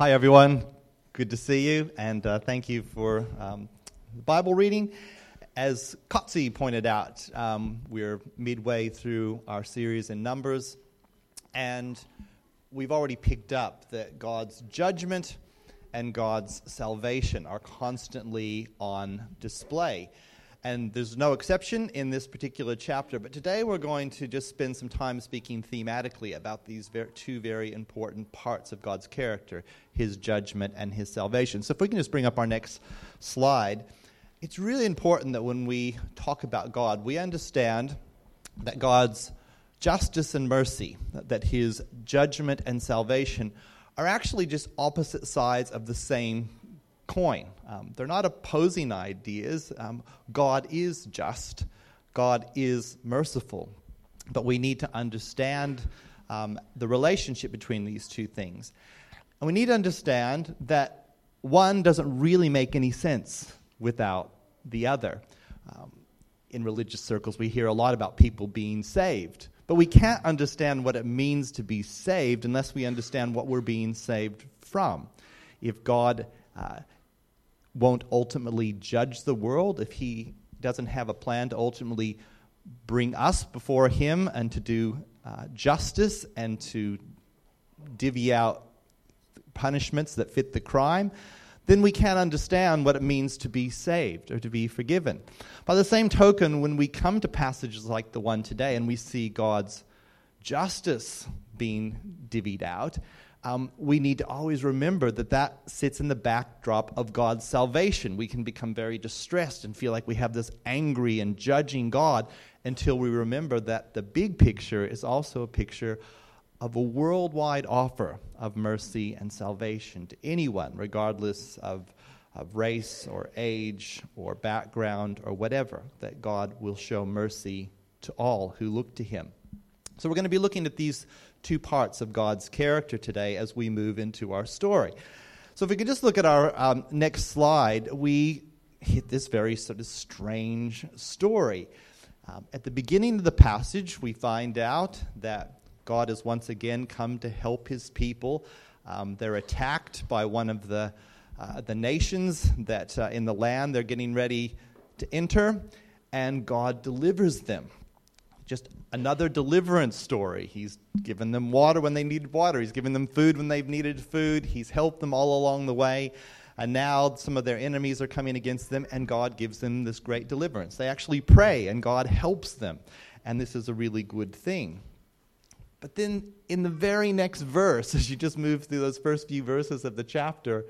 Hi, everyone. Good to see you, and uh, thank you for um, Bible reading. As Kotzi pointed out, um, we're midway through our series in Numbers, and we've already picked up that God's judgment and God's salvation are constantly on display. And there's no exception in this particular chapter, but today we're going to just spend some time speaking thematically about these ver- two very important parts of God's character his judgment and his salvation. So, if we can just bring up our next slide, it's really important that when we talk about God, we understand that God's justice and mercy, that his judgment and salvation are actually just opposite sides of the same coin. Um, they're not opposing ideas. Um, God is just, God is merciful. But we need to understand um, the relationship between these two things. And we need to understand that one doesn't really make any sense without the other. Um, in religious circles, we hear a lot about people being saved. But we can't understand what it means to be saved unless we understand what we're being saved from. If God uh, won't ultimately judge the world, if he doesn't have a plan to ultimately bring us before him and to do uh, justice and to divvy out punishments that fit the crime, then we can't understand what it means to be saved or to be forgiven. By the same token, when we come to passages like the one today and we see God's justice being divvied out, um, we need to always remember that that sits in the backdrop of God's salvation. We can become very distressed and feel like we have this angry and judging God until we remember that the big picture is also a picture of a worldwide offer of mercy and salvation to anyone, regardless of, of race or age or background or whatever, that God will show mercy to all who look to Him. So, we're going to be looking at these two parts of God's character today as we move into our story. So, if we could just look at our um, next slide, we hit this very sort of strange story. Um, at the beginning of the passage, we find out that God has once again come to help his people. Um, they're attacked by one of the, uh, the nations that uh, in the land they're getting ready to enter, and God delivers them just another deliverance story. He's given them water when they needed water, He's given them food when they've needed food, He's helped them all along the way. And now some of their enemies are coming against them, and God gives them this great deliverance. They actually pray, and God helps them. And this is a really good thing. But then in the very next verse, as you just move through those first few verses of the chapter,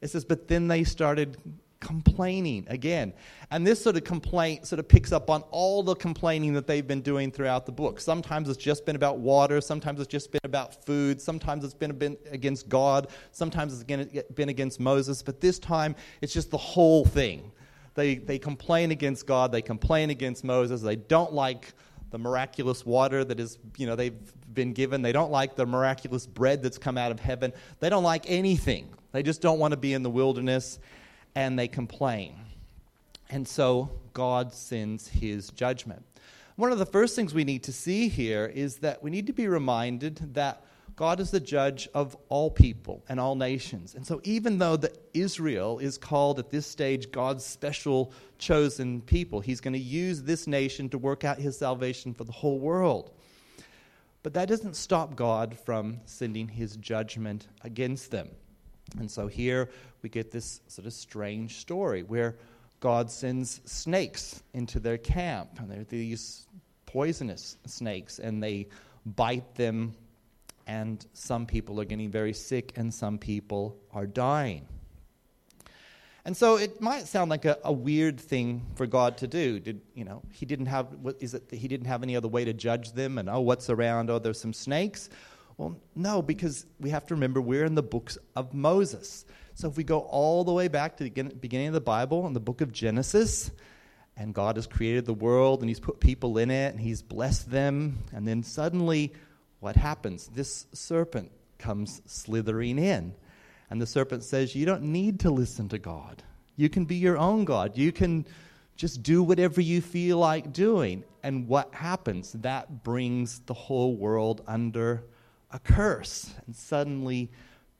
it says, But then they started complaining again. And this sort of complaint sort of picks up on all the complaining that they've been doing throughout the book. Sometimes it's just been about water, sometimes it's just been about food, sometimes it's been against God, sometimes it's been against Moses, but this time it's just the whole thing. They, they complain against God, they complain against Moses, they don't like the miraculous water that is, you know, they've been given. They don't like the miraculous bread that's come out of heaven. They don't like anything. They just don't want to be in the wilderness and they complain. And so God sends his judgment. One of the first things we need to see here is that we need to be reminded that God is the judge of all people and all nations. And so, even though the Israel is called at this stage God's special chosen people, He's going to use this nation to work out His salvation for the whole world. But that doesn't stop God from sending His judgment against them. And so here we get this sort of strange story where God sends snakes into their camp. And they're these poisonous snakes, and they bite them, and some people are getting very sick, and some people are dying. And so it might sound like a, a, weird thing for God to do. Did you know he didn't have? What, is it he didn't have any other way to judge them? And oh, what's around? Oh, there's some snakes. Well, no, because we have to remember we're in the books of Moses. So if we go all the way back to the beginning of the Bible, in the book of Genesis, and God has created the world and He's put people in it and He's blessed them, and then suddenly, what happens? This serpent comes slithering in. And the serpent says, You don't need to listen to God. You can be your own God. You can just do whatever you feel like doing. And what happens? That brings the whole world under a curse. And suddenly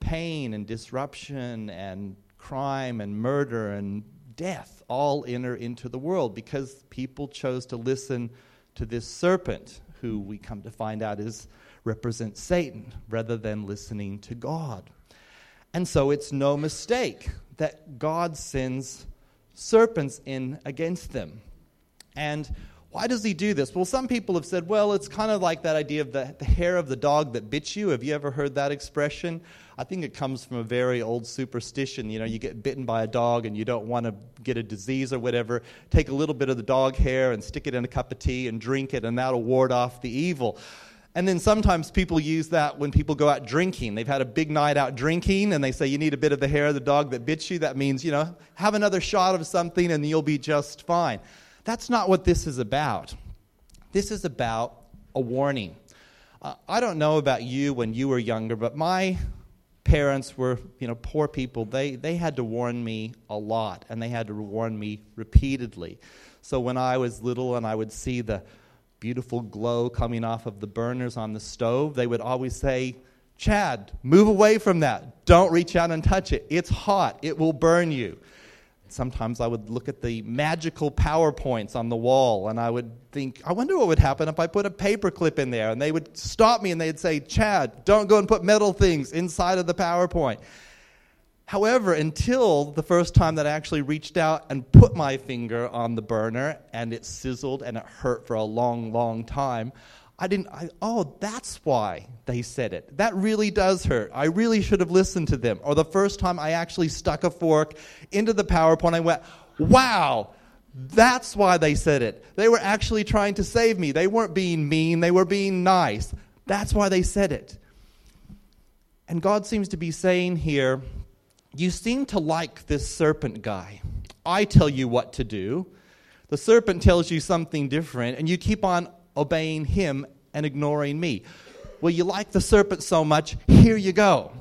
pain and disruption and crime and murder and death all enter into the world because people chose to listen to this serpent, who we come to find out is represents Satan, rather than listening to God. And so it's no mistake that God sends serpents in against them. And why does he do this? Well, some people have said, well, it's kind of like that idea of the, the hair of the dog that bit you. Have you ever heard that expression? I think it comes from a very old superstition. You know, you get bitten by a dog and you don't want to get a disease or whatever. Take a little bit of the dog hair and stick it in a cup of tea and drink it, and that'll ward off the evil. And then sometimes people use that when people go out drinking. They've had a big night out drinking and they say, You need a bit of the hair of the dog that bit you. That means, you know, have another shot of something and you'll be just fine. That's not what this is about. This is about a warning. Uh, I don't know about you when you were younger, but my parents were, you know, poor people. They, they had to warn me a lot, and they had to warn me repeatedly. So when I was little and I would see the beautiful glow coming off of the burners on the stove, they would always say, Chadd, move away from that. Don't reach out and touch it. It's hot. It will burn you sometimes I would look at the magical PowerPoints on the wall and I would think, I wonder what would happen if I put a paperclip in there. And they would stop me and they'd say, Chadd, don't go and put metal things inside of the PowerPoint. However, until the first time that I actually reached out and put my finger on the burner and it sizzled and it hurt for a long, long time, I didn't, I, oh, that's why they said it. That really does hurt. I really should have listened to them. Or the first time I actually stuck a fork into the PowerPoint, I went, wow, that's why they said it. They were actually trying to save me. They weren't being mean, they were being nice. That's why they said it. And God seems to be saying here, you seem to like this serpent guy. I tell you what to do. The serpent tells you something different, and you keep on obeying him and ignoring me. Well, you like the serpent so much, here you go.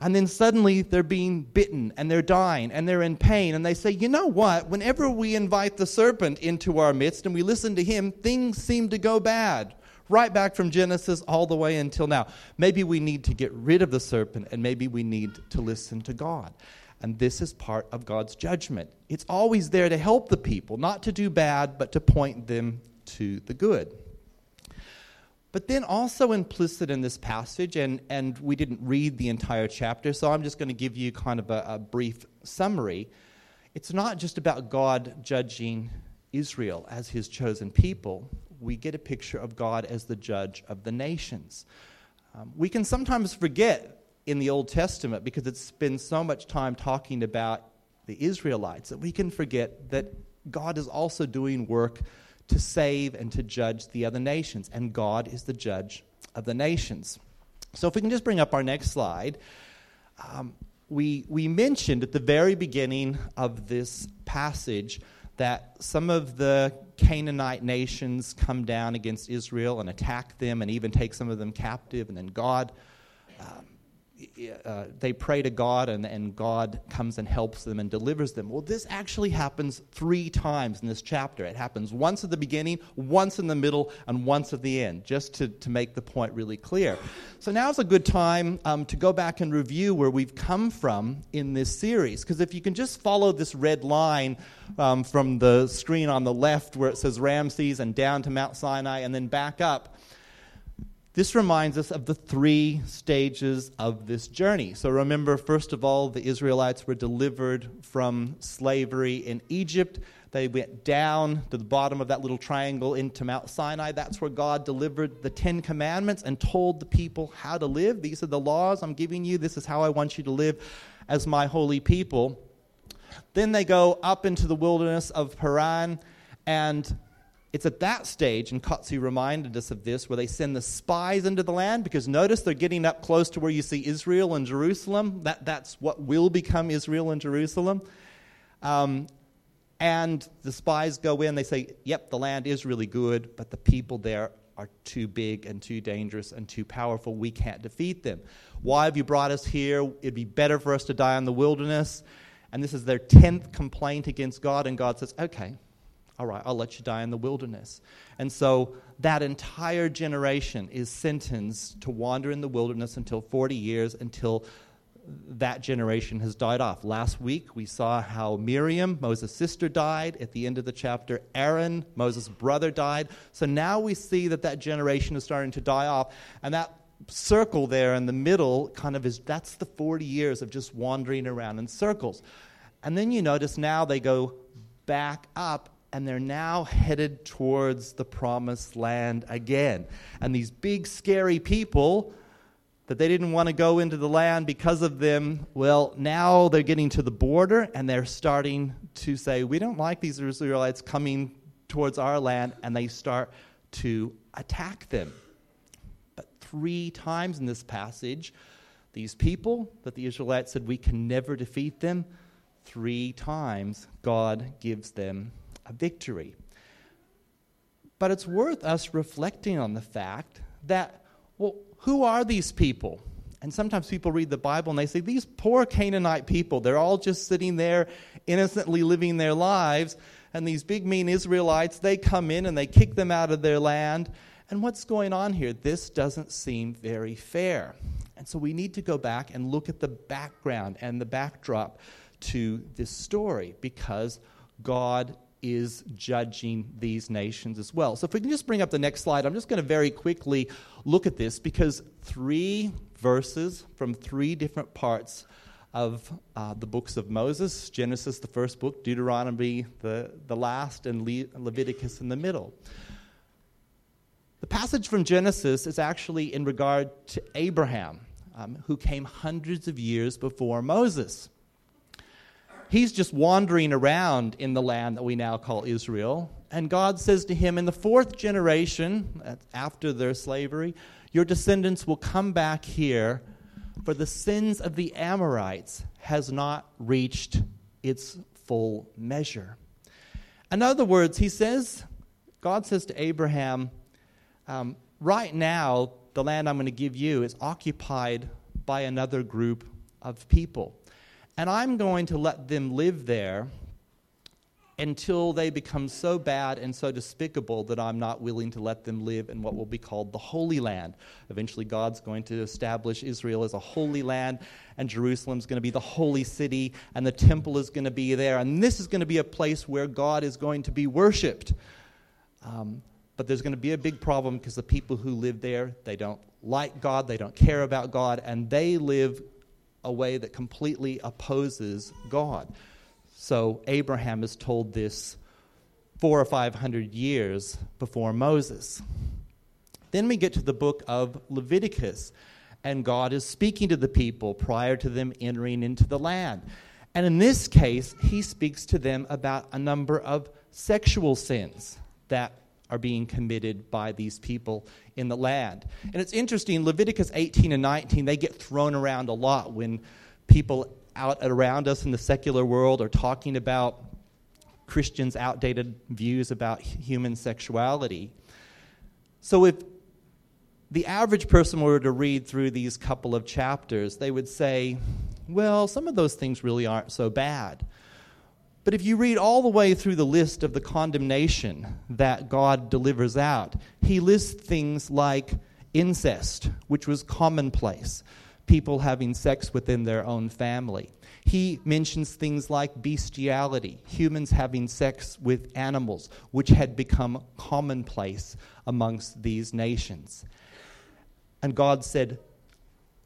And then suddenly they're being bitten and they're dying and they're in pain. And they say, you know what? Whenever we invite the serpent into our midst and we listen to him, things seem to go bad. Right back from Genesis all the way until now. Maybe we need to get rid of the serpent and maybe we need to listen to God. And this is part of God's judgment. It's always there to help the people, not to do bad, but to point them to the good. But then also implicit in this passage, and, and we didn't read the entire chapter, so I'm just going to give you kind of a, a brief summary. It's not just about God judging Israel as his chosen people, we get a picture of God as the judge of the nations. Um, we can sometimes forget in the Old Testament because it's been so much time talking about the Israelites that we can forget that God is also doing work to save and to judge the other nations. And God is the judge of the nations. So, if we can just bring up our next slide. Um, we, we mentioned at the very beginning of this passage that some of the Canaanite nations come down against Israel and attack them and even take some of them captive, and then God um, uh, they pray to God and, and God comes and helps them and delivers them. Well, this actually happens three times in this chapter. It happens once at the beginning, once in the middle, and once at the end, just to, to make the point really clear. So now's a good time um, to go back and review where we've come from in this series. Because if you can just follow this red line um, from the screen on the left where it says Ramses and down to Mount Sinai and then back up, this reminds us of the three stages of this journey. So remember, first of all, the Israelites were delivered from slavery in Egypt. They went down to the bottom of that little triangle into Mount Sinai. That's where God delivered the Ten Commandments and told the people how to live. These are the laws I'm giving you. This is how I want you to live as my holy people. Then they go up into the wilderness of Paran, and it's at that stage, and Kotze reminded us of this, where they send the spies into the land, because notice they're getting up close to where you see Israel and Jerusalem. That, that's what will become Israel and Jerusalem. Um, and the spies go in, they say, Yep, the land is really good, but the people there are too big and too dangerous and too powerful. We can't defeat them. Why have you brought us here? It'd be better for us to die in the wilderness. And this is their 10th complaint against God, and God says, Okay, all right, I'll let you die in the wilderness. And so that entire generation is sentenced to wander in the wilderness until 40 years, until that generation has died off. Last week we saw how Miriam, Moses' sister, died. At the end of the chapter, Aaron, Moses' brother, died. So now we see that that generation is starting to die off. And that circle there in the middle kind of is that's the 40 years of just wandering around in circles. And then you notice now they go back up and they're now headed towards the promised land again. And these big, scary people that they didn't want to go into the land because of them, well, now they're getting to the border and they're starting to say, We don't like these Israelites coming towards our land, and they start to attack them. But three times in this passage, these people that the Israelites said, We can never defeat them, three times God gives them a victory. But it's worth us reflecting on the fact that, well, who are these people? And sometimes people read the Bible and they say, These poor Canaanite people, they're all just sitting there innocently living their lives. And these big, mean Israelites, they come in and they kick them out of their land. And what's going on here? This doesn't seem very fair. And so we need to go back and look at the background and the backdrop to this story because God is judging these nations as well. So, if we can just bring up the next slide, I'm just going to very quickly look at this because three verses from three different parts of uh, the books of Moses Genesis, the first book, Deuteronomy, the, the last, and Le- Leviticus in the middle. The passage from Genesis is actually in regard to Abraham, um, who came hundreds of years before Moses he's just wandering around in the land that we now call Israel. And God says to him, In the fourth generation, after their slavery, your descendants will come back here, for the sins of the Amorites has not reached its full measure. In other words, he says, God says to Abraham, um, Right now, the land I'm going to give you is occupied by another group of people. And I'm going to let them live there until they become so bad and so despicable that I'm not willing to let them live in what will be called the Holy Land. Eventually, God's going to establish Israel as a holy land, and Jerusalem's going to be the holy city, and the temple is going to be there. And this is going to be a place where God is going to be worshiped. Um, but there's going to be a big problem because the people who live there, they don't like God, they don't care about God, and they live a way that completely opposes God. So Abraham is told this four or five hundred years before Moses. Then we get to the book of Leviticus, and God is speaking to the people prior to them entering into the land. And in this case, he speaks to them about a number of sexual sins that are being committed by these people in the land. And it's interesting, Leviticus 18 and 19, they get thrown around a lot when people out around us in the secular world are talking about Christians' outdated views about human sexuality. So if the average person were to read through these couple of chapters, they would say, well, some of those things really aren't so bad. But if you read all the way through the list of the condemnation that God delivers out, he lists things like incest, which was commonplace, people having sex within their own family. He mentions things like bestiality, humans having sex with animals, which had become commonplace amongst these nations. And God said,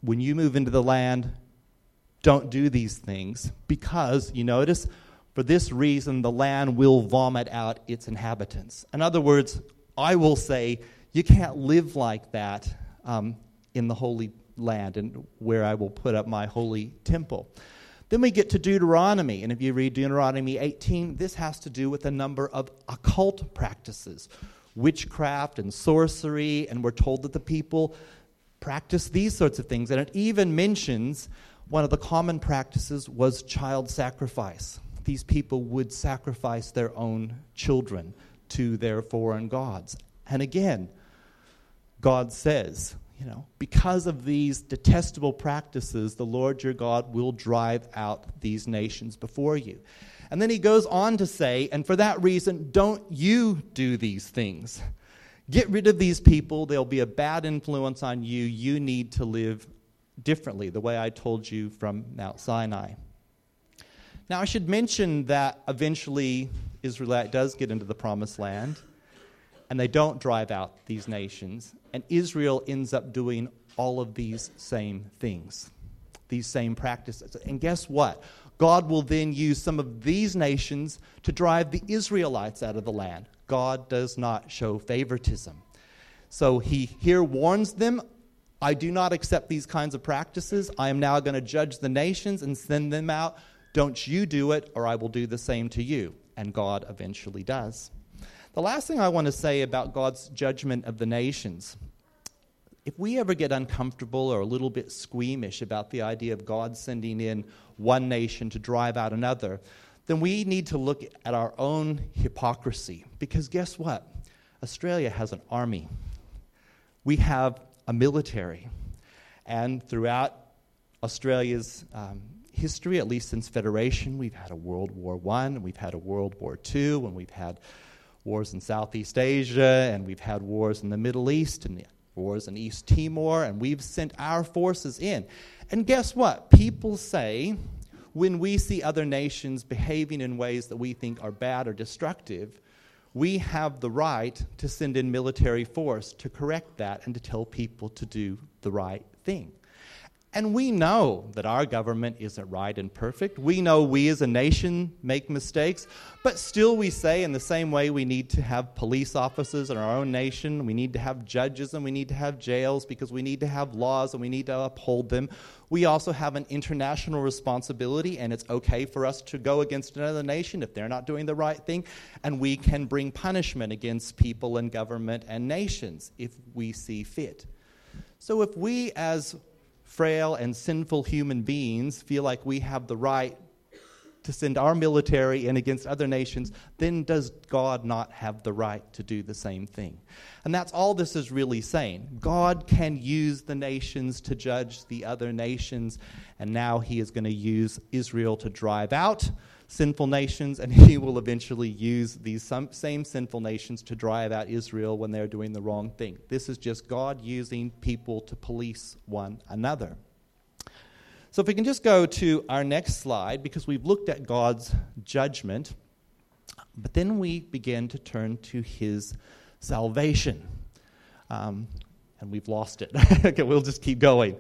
when you move into the land, don't do these things because, you notice, for this reason, the land will vomit out its inhabitants. In other words, I will say, you can't live like that um, in the holy land and where I will put up my holy temple. Then we get to Deuteronomy, and if you read Deuteronomy 18, this has to do with a number of occult practices, witchcraft and sorcery, and we're told that the people practice these sorts of things. And it even mentions one of the common practices was child sacrifice these people would sacrifice their own children to their foreign gods. And again, God says, you know, because of these detestable practices, the Lord your God will drive out these nations before you. And then he goes on to say, and for that reason, don't you do these things. Get rid of these people. They'll be a bad influence on you. You need to live differently, the way I told you from Mount Sinai. Now, I should mention that eventually Israel does get into the promised land, and they don't drive out these nations, and Israel ends up doing all of these same things, these same practices. And guess what? God will then use some of these nations to drive the Israelites out of the land. God does not show favoritism. So he here warns them I do not accept these kinds of practices. I am now going to judge the nations and send them out. Don't you do it, or I will do the same to you. And God eventually does. The last thing I want to say about God's judgment of the nations if we ever get uncomfortable or a little bit squeamish about the idea of God sending in one nation to drive out another, then we need to look at our own hypocrisy. Because guess what? Australia has an army, we have a military. And throughout Australia's um, history, at least since Federation, we've had a World War I, and we've had a World War II, and we've had wars in Southeast Asia, and we've had wars in the Middle East, and wars in East Timor, and we've sent our forces in. And guess what? People say when we see other nations behaving in ways that we think are bad or destructive, we have the right to send in military force to correct that and to tell people to do the right thing. And we know that our government isn't right and perfect. We know we as a nation make mistakes, but still we say, in the same way, we need to have police officers in our own nation, we need to have judges, and we need to have jails because we need to have laws and we need to uphold them. We also have an international responsibility, and it's okay for us to go against another nation if they're not doing the right thing, and we can bring punishment against people and government and nations if we see fit. So if we as frail and sinful human beings feel like we have the right to send our military in against other nations, then does God not have the right to do the same thing? And that's all this is really saying. God can use the nations to judge the other nations, and now he is going to use Israel to drive out sinful nations, and he will eventually use these same sinful nations to drive out Israel when they're doing the wrong thing. This is just God using people to police one another. So, if we can just go to our next slide, because we've looked at God's judgment, but then we begin to turn to his salvation. Um, and we've lost it. okay, we'll just keep going.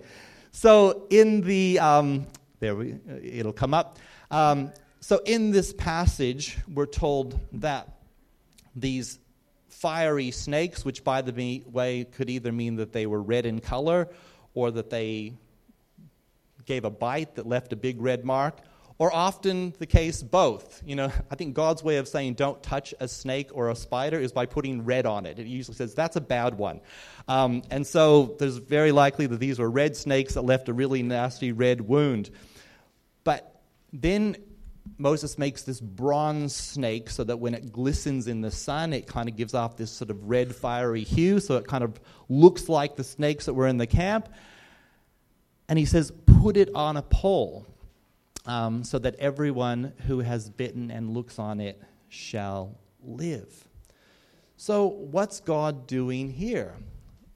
So, in the, um, there we, it'll come up. Um, so, in this passage, we're told that these fiery snakes, which by the way could either mean that they were red in color or that they gave a bite that left a big red mark, or often the case both. You know, I think God's way of saying don't touch a snake or a spider is by putting red on it. It usually says that's a bad one. Um, and so there's very likely that these were red snakes that left a really nasty red wound. But then Moses makes this bronze snake so that when it glistens in the sun, it kind of gives off this sort of red, fiery hue, so it kind of looks like the snakes that were in the camp. And he says, put it on a pole um, so that everyone who has bitten and looks on it shall live. So, what's God doing here?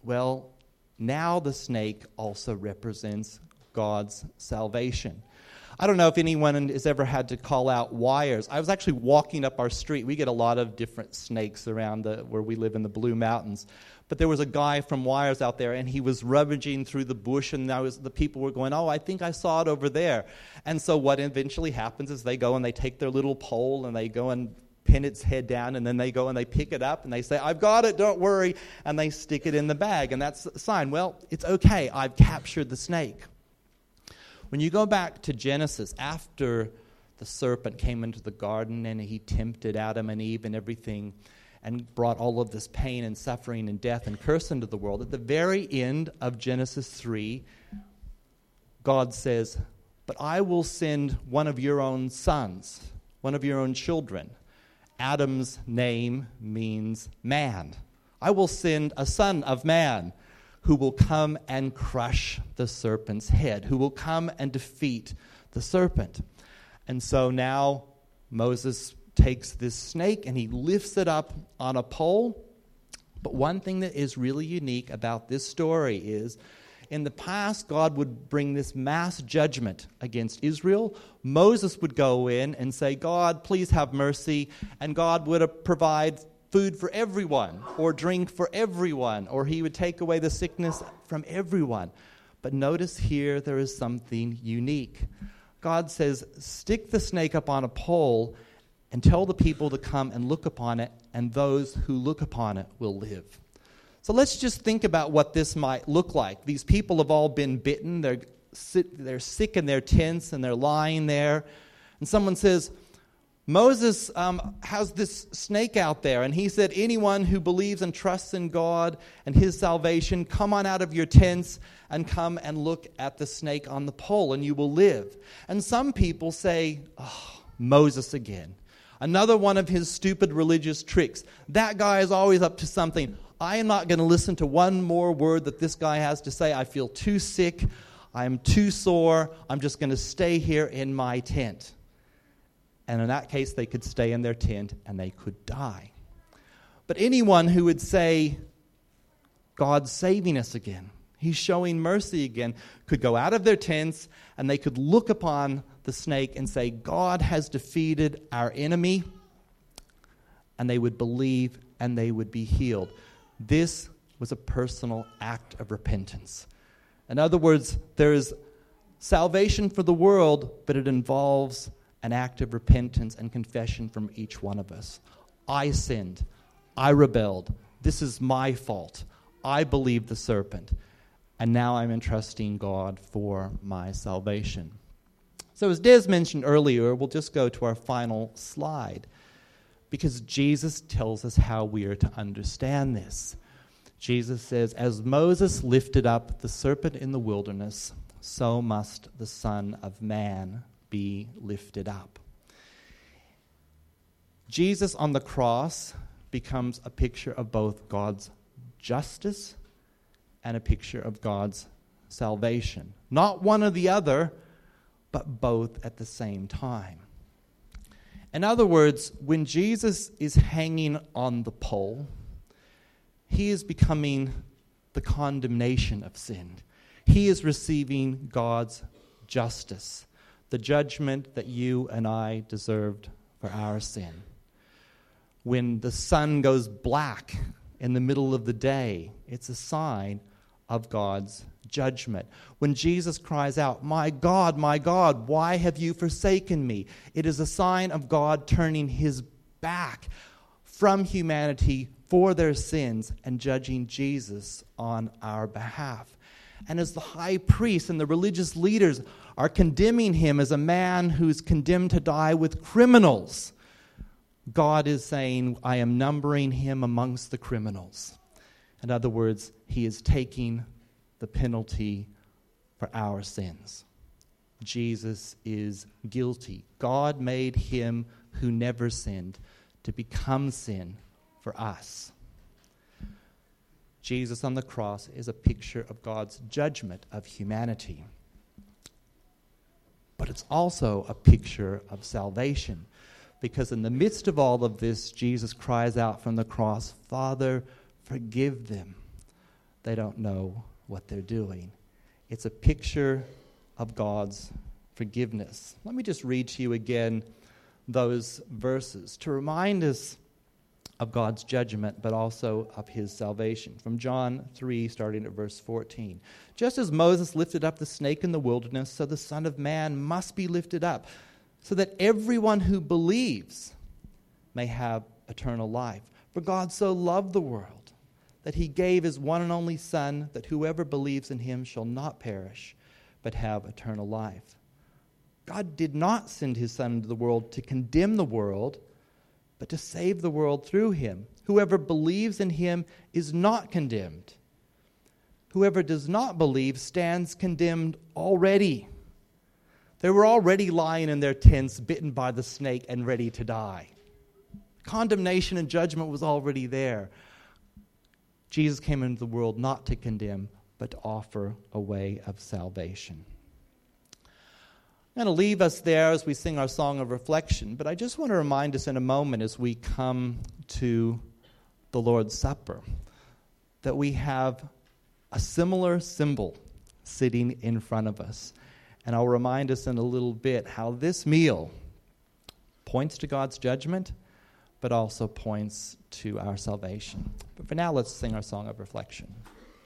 Well, now the snake also represents God's salvation. I don't know if anyone has ever had to call out WIRES. I was actually walking up our street. We get a lot of different snakes around the, where we live in the Blue Mountains. But there was a guy from WIRES out there, and he was rummaging through the bush, and was, the people were going, Oh, I think I saw it over there. And so what eventually happens is they go and they take their little pole and they go and pin its head down, and then they go and they pick it up and they say, I've got it, don't worry, and they stick it in the bag. And that's the sign. Well, it's okay, I've captured the snake. When you go back to Genesis, after the serpent came into the garden and he tempted Adam and Eve and everything and brought all of this pain and suffering and death and curse into the world, at the very end of Genesis 3, God says, But I will send one of your own sons, one of your own children. Adam's name means man. I will send a son of man who will come and crush the serpent's head, who will come and defeat the serpent. And so now Moses takes this snake and he lifts it up on a pole. But one thing that is really unique about this story is In the past, God would bring this mass judgment against Israel. Moses would go in and say, God, please have mercy. And God would provide food for everyone, or drink for everyone, or he would take away the sickness from everyone. But notice here there is something unique. God says, Stick the snake up on a pole and tell the people to come and look upon it, and those who look upon it will live. So let's just think about what this might look like. These people have all been bitten, they're, they're sick in their tents, and they're lying there. And someone says, Moses um, has this snake out there, and he said, Anyone who believes and trusts in God and his salvation, come on out of your tents and come and look at the snake on the pole, and you will live. And some people say, oh, Moses again. Another one of his stupid religious tricks. That guy is always up to something. I am not going to listen to one more word that this guy has to say. I feel too sick. I'm too sore. I'm just going to stay here in my tent. And in that case, they could stay in their tent and they could die. But anyone who would say, God's saving us again, He's showing mercy again, could go out of their tents and they could look upon the snake and say, God has defeated our enemy, and they would believe and they would be healed. This was a personal act of repentance. In other words, there is salvation for the world, but it involves an act of repentance and confession from each one of us. I sinned. I rebelled. This is my fault. I believed the serpent. And now I'm entrusting God for my salvation. So, as Des mentioned earlier, we'll just go to our final slide because Jesus tells us how we are to understand this. Jesus says, As Moses lifted up the serpent in the wilderness, so must the Son of Man be lifted up. Jesus on the cross becomes a picture of both God's justice and a picture of God's salvation. Not one or the other, but both at the same time. In other words, when Jesus is hanging on the pole, he is becoming the condemnation of sin. He is receiving God's justice the judgment that you and I deserved for our sin. When the sun goes black in the middle of the day, it's a sign of God's judgment. When Jesus cries out, My God, my God, why have you forsaken me? It is a sign of God turning his back from humanity for their sins and judging Jesus on our behalf. And as the high priest and the religious leaders are condemning him as a man who's condemned to die with criminals. God is saying, I am numbering him amongst the criminals. In other words, he is taking the penalty for our sins. Jesus is guilty. God made him who never sinned to become sin for us. Jesus on the cross is a picture of God's judgment of humanity but it's also a picture of salvation. Because in the midst of all of this, Jesus cries out from the cross, Father, forgive them. They don't know what they're doing. It's a picture of God's forgiveness. Let me just read to you again those verses to remind us of God's judgment, but also of his salvation. From John 3, starting at verse 14. Just as Moses lifted up the snake in the wilderness, so the Son of Man must be lifted up, so that everyone who believes may have eternal life. For God so loved the world that he gave his one and only Son, that whoever believes in him shall not perish, but have eternal life. God did not send his Son into the world to condemn the world but to save the world through him. Whoever believes in him is not condemned. Whoever does not believe stands condemned already. They were already lying in their tents, bitten by the snake, and ready to die. Condemnation and judgment was already there. Jesus came into the world not to condemn, but to offer a way of salvation. I'm going to leave us there as we sing our song of reflection, but I just want to remind us in a moment as we come to the Lord's Supper that we have a similar symbol sitting in front of us. And I'll remind us in a little bit how this meal points to God's judgment, but also points to our salvation. But for now, let's sing our song of reflection.